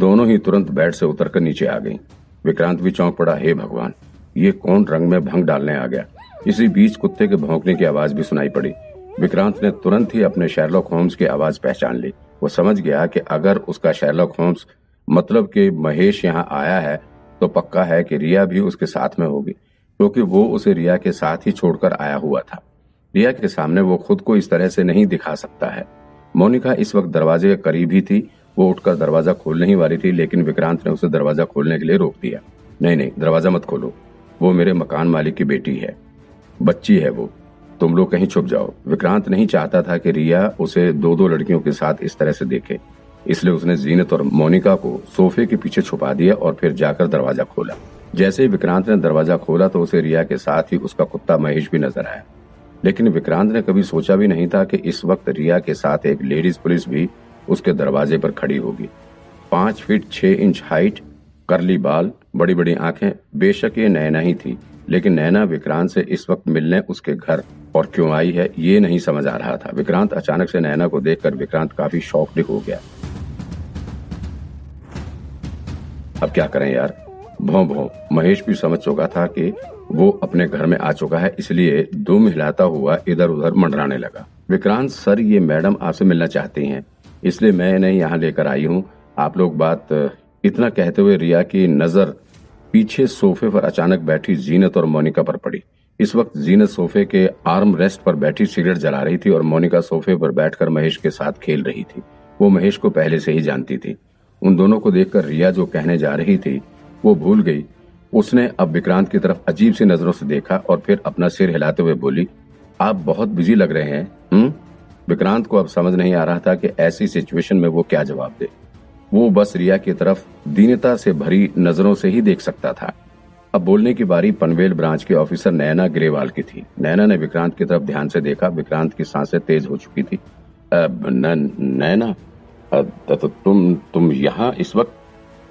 दोनों ही तुरंत बेड से उतरकर नीचे आ गईं। विक्रांत भी चौंक पड़ा, हे भगवान, ये कौन रंग में भंग डालने आ गया? इसी बीच कुत्ते के भौंकने की आवाज़ भी सुनाई पड़ी। विक्रांत ने तुरंत ही अपने शेरलॉक होम्स की आवाज़ पहचान ली। वो समझ गया कि अगर उसका शेरलॉक होम्स मतलब कि महेश यहाँ आया है तो पक्का है कि रिया भी उसके साथ में होगी, क्योंकि वो उसे रिया के साथ ही छोड़कर आया हुआ था। रिया के सामने वो खुद को इस तरह से नहीं दिखा सकता है। मोनिका इस वक्त दरवाजे के करीब ही थी वो उठकर दरवाज़ा खोलने ही वाली थी, लेकिन विक्रांत ने उसे दरवाज़ा खोलने के लिए रोक दिया। नहीं नहीं, दरवाज़ा मत खोलो। वो मेरे मकान मालिक की बेटी है। बच्ची है वो। तुम लोग कहीं छुप जाओ। विक्रांत नहीं चाहता था कि रिया उसे दो दो लड़कियों के साथ इस तरह से देखे। इसलिए उसने जीनत और मोनिका को सोफे के पीछे छुपा दिया और फिर जाकर दरवाज़ा खोला। जैसे ही विक्रांत ने दरवाज़ा खोला तो उसे रिया के साथ ही उसका कुत्ता महेश भी नज़र आया। लेकिन विक्रांत ने कभी सोचा भी नहीं था कि इस वक्त रिया के साथ एक लेडीज़ पुलिस भी उसके दरवाजे पर खड़ी होगी। पाँच फीट छह इंच हाइट, करली बाल बड़ी बड़ी आँखें, बेशक ये नैना ही थी, लेकिन नैना विक्रांत से इस वक्त मिलने उसके घर। और क्यों आई है, ये नहीं समझ आ रहा था। विक्रांत अचानक से नैना को देखकर विक्रांत काफ़ी शॉक्ड हो गया। अब क्या करें यार? भों भों, महेश भी समझ चुका था कि वो अपने घर में आ चुका है, इसलिए दुम हिलाता हुआ इधर उधर मंडराने लगा। विक्रांत, सर, ये मैडम आपसे मिलना चाहती हैं। इसलिए मैं इन्हें यहाँ लेकर आई हूँ। आप लोग बात इतना कहते हुए रिया की नज़र पीछे सोफे पर अचानक बैठी जीनत और मोनिका पर पड़ी। इस वक्त जीनत सोफे के आर्म रेस्ट पर बैठी सिगरेट जला रही थी और मोनिका सोफे पर बैठकर महेश के साथ खेल रही थी। वो महेश को पहले से ही जानती थी। उन दोनों को देखकर रिया जो कहने जा रही थी, वो भूल गई। उसने अब विक्रांत की तरफ़ अजीब सी नज़रों से देखा और फिर अपना सिर हिलाते हुए बोली, आप बहुत बिज़ी लग रहे हैं। विक्रांत को अब समझ नहीं आ रहा था कि ऐसी सिचुएशन में वो क्या जवाब दे। वो बस रिया की तरफ़ दीनता से भरी नज़रों से ही देख सकता था। अब बोलने की बारी पनवेल ब्रांच के ऑफिसर नैना ग्रेवाल की थी। नैना ने विक्रांत की तरफ़ ध्यान से देखा। विक्रांत की साँसें तेज हो चुकी थी। नैना तो तुम तुम यहाँ इस वक्त?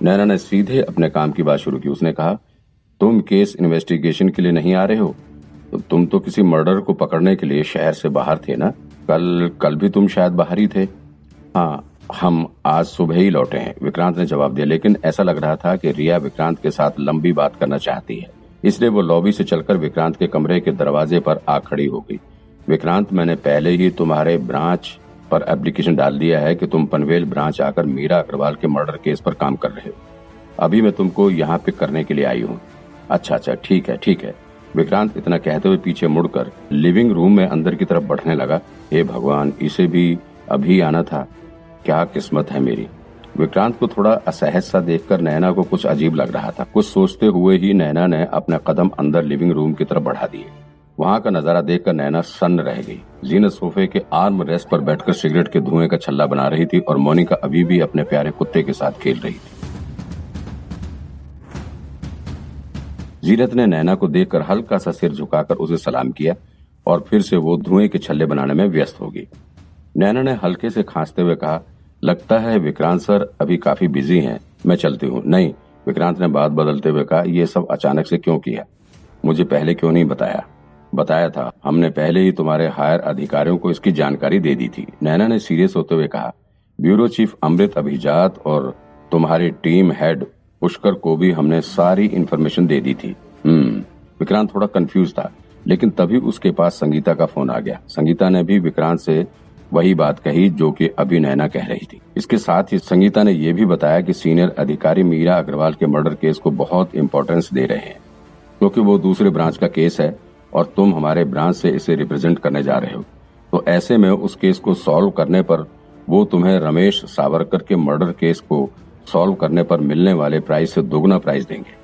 नैना ने सीधे अपने काम की बात शुरू की। उसने कहा, तुम केस इन्वेस्टिगेशन के लिए नहीं आ रहे हो? तो तुम तो किसी मर्डर को पकड़ने के लिए शहर से बाहर थे ना? कल कल भी तुम शायद बाहर ही थे। हाँ हम आज सुबह ही लौटे हैं, विक्रांत ने जवाब दिया, लेकिन ऐसा लग रहा था कि रिया विक्रांत के साथ लंबी बात करना चाहती है। इसलिए वो लॉबी से चलकर विक्रांत के कमरे के दरवाजे पर आ खड़ी हो गई। विक्रांत, मैंने पहले ही तुम्हारे ब्रांच पर एप्लीकेशन डाल दिया है कि तुम पनवेल ब्रांच आकर मीरा अग्रवाल के मर्डर केस पर काम कर रहे हो। अभी मैं तुमको यहाँ पिक करने के लिए आई हूँ। अच्छा अच्छा ठीक है ठीक है। विक्रांत इतना कहते हुए पीछे मुड़कर लिविंग रूम में अंदर की तरफ़ बढ़ने लगा। हे भगवान, इसे भी अभी आना था। क्या किस्मत है मेरी। विक्रांत को थोड़ा असहज सा देखकर नैना को कुछ अजीब लग रहा था। कुछ सोचते हुए ही नैना ने अपना कदम अंदर लिविंग रूम की तरफ़ बढ़ा दिए। वहाँ का नज़ारा देखकर नैना सन्न रह गई। जीनत सोफे के आर्म रेस्ट पर बैठकर सिगरेट के धुएँ का छल्ला बना रही थी और मोनिका अभी भी अपने प्यारे कुत्ते के साथ खेल रही थी। जीनत ने नैना को देखकर हल्का सा सिर झुकाकर उसे सलाम किया और फिर से वो धुएँ के छल्ले बनाने में व्यस्त हो गई। नैना ने हल्के से खांसते हुए कहा, लगता है विक्रांत सर अभी काफ़ी बिज़ी हैं, मैं चलती हूँ। नहीं, विक्रांत ने बात बदलते हुए कहा यह सब अचानक से क्यों किया? मुझे पहले क्यों नहीं बताया? बताया था। हमने पहले ही तुम्हारे हायर अधिकारियों को इसकी जानकारी दे दी थी। नैना ने सीरियस होते हुए कहा, ब्यूरो चीफ अमृत अभिजात और तुम्हारी टीम हेड पुष्कर को भी हमने सारी इन्फॉर्मेशन दे दी थी। हम्म विक्रांत थोड़ा कंफ्यूज था, लेकिन तभी उसके पास संगीता का फ़ोन आ गया। संगीता ने भी विक्रांत से वही बात कही जो कि अभी नैना कह रही थी। इसके साथ ही संगीता ने यह भी बताया कि सीनियर अधिकारी मीरा अग्रवाल के मर्डर केस को बहुत इम्पोर्टेंस दे रहे हैं, क्योंकि वो दूसरे ब्रांच का केस है और तुम हमारे ब्रांच से इसे रिप्रेजेंट करने जा रहे हो। तो ऐसे में उस केस को सॉल्व करने पर वो तुम्हें रमेश सावरकर के मर्डर केस को सॉल्व करने पर मिलने वाले प्राइस से दोगुना प्राइस देंगे।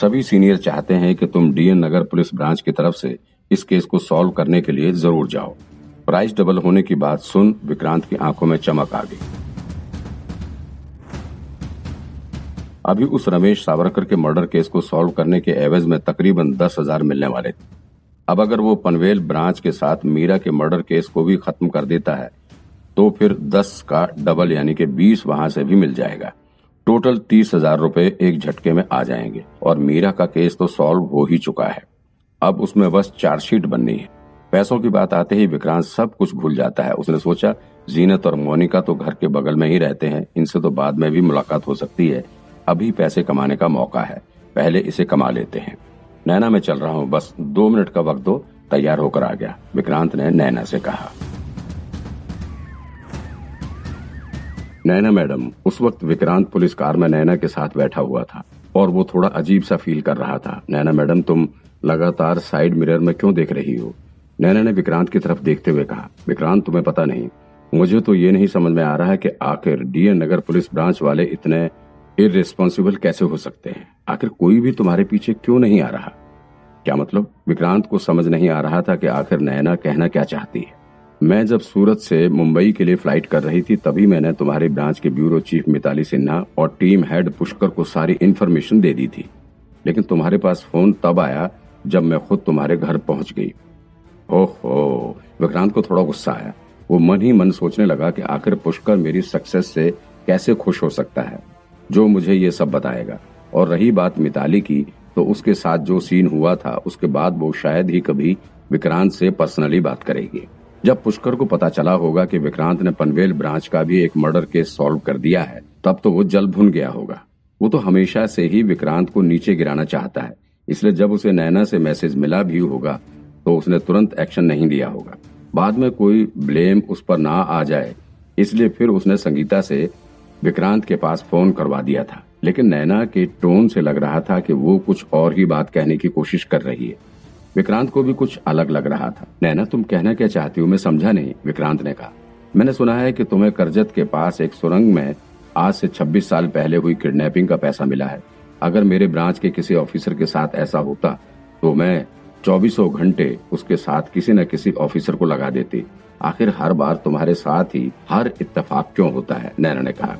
सभी सीनियर चाहते हैं कि तुम डीएन नगर पुलिस ब्रांच की तरफ़ से इस केस को सॉल्व करने के लिए ज़रूर जाओ। प्राइस डबल होने की बात सुन विक्रांत की आँखों में चमक आ गई। अभी उस रमेश सावरकर के मर्डर केस को सॉल्व करने के एवज में तकरीबन दस हज़ार मिलने वाले थे। अब अगर वो पनवेल ब्रांच के साथ मीरा के मर्डर केस को भी खत्म कर देता है तो फिर दस का डबल यानी कि बीस वहाँ से भी मिल जाएगा। टोटल तीस हज़ार रूपए एक झटके में आ जाएँगे और मीरा का केस तो सॉल्व हो ही चुका है। अब उसमें बस चार्जशीट बननी है। पैसों की बात आते ही विक्रांत सब कुछ भूल जाता है। उसने सोचा, जीनत और मोनिका तो घर के बगल में ही रहते हैं। इनसे तो बाद में भी मुलाकात हो सकती है। अभी पैसे कमाने का मौका है। पहले इसे कमा लेते हैं। नैना मैं चल रहा हूँ। बस दो मिनट का वक्त दो। तैयार होकर आ गया। विक्रांत ने नैना से कहा। नैना मैडम, उस वक्त विक्रांत पुलिस कार में नैना के साथ बैठा हुआ था और वो थोड़ा अजीब सा फील कर रहा था। नैना मैडम, तुम लगातार साइड मिरर में क्यों देख रही हो? नैना ने विक्रांत की तरफ़ देखते हुए कहा, विक्रांत, तुम्हें पता नहीं। मुझे तो ये नहीं समझ में आ रहा है कि आखिर डीएन नगर पुलिस ब्रांच वाले इतने इरेस्पॉन्सिबल कैसे हो सकते हैं? आखिर कोई भी तुम्हारे पीछे क्यों नहीं आ रहा? क्या मतलब? विक्रांत को समझ नहीं आ रहा था कि आखिर नैना कहना क्या चाहती है। मैं जब सूरत से मुंबई के लिए फ़्लाइट कर रही थी, तभी मैंने तुम्हारे ब्रांच के ब्यूरो चीफ मिताली सिन्हा और टीम हेड पुष्कर को सारी इन्फॉर्मेशन दे दी थी। लेकिन तुम्हारे पास फ़ोन तब आया जब मैं खुद तुम्हारे घर पहुँच गई। ओहो, विक्रांत को थोड़ा गुस्सा आया। वो मन ही मन सोचने लगा कि आखिर पुष्कर मेरी सक्सेस से कैसे खुश हो सकता है, जो मुझे ये सब बताएगा। और रही बात मिताली की तो उसके साथ जो सीन हुआ था, उसके बाद वो शायद ही कभी विक्रांत से पर्सनली बात करेगी। जब पुष्कर को पता चला होगा कि विक्रांत ने पनवेल ब्रांच का भी एक मर्डर केस सॉल्व कर दिया है, तब तो वो जल भुन गया होगा। वो तो हमेशा से ही विक्रांत को नीचे गिराना चाहता है, इसलिए जब उसे नैना से मैसेज मिला भी होगा तो उसने तुरंत एक्शन नहीं लिया होगा। बाद में कोई ब्लेम उस पर ना आ जाए, इसलिए फिर उसने संगीता से विक्रांत के पास फ़ोन करवा दिया था। लेकिन नैना के टोन से लग रहा था कि वो कुछ और ही बात कहने की कोशिश कर रही है। विक्रांत को भी कुछ अलग लग रहा था। नैना, तुम कहना क्या चाहती हो? मैं समझा नहीं, विक्रांत ने कहा। मैंने सुना है कि तुम्हें करजत के पास एक सुरंग में आज से 26 साल पहले हुई किडनैपिंग का पैसा मिला है। अगर मेरे ब्रांच के किसी ऑफिसर के साथ ऐसा होता तो मैं चौबीसों घंटे उसके साथ किसी न किसी ऑफिसर को लगा देती। आखिर हर बार तुम्हारे साथ ही हर इत्तेफाक क्यों होता है? नैना ने कहा।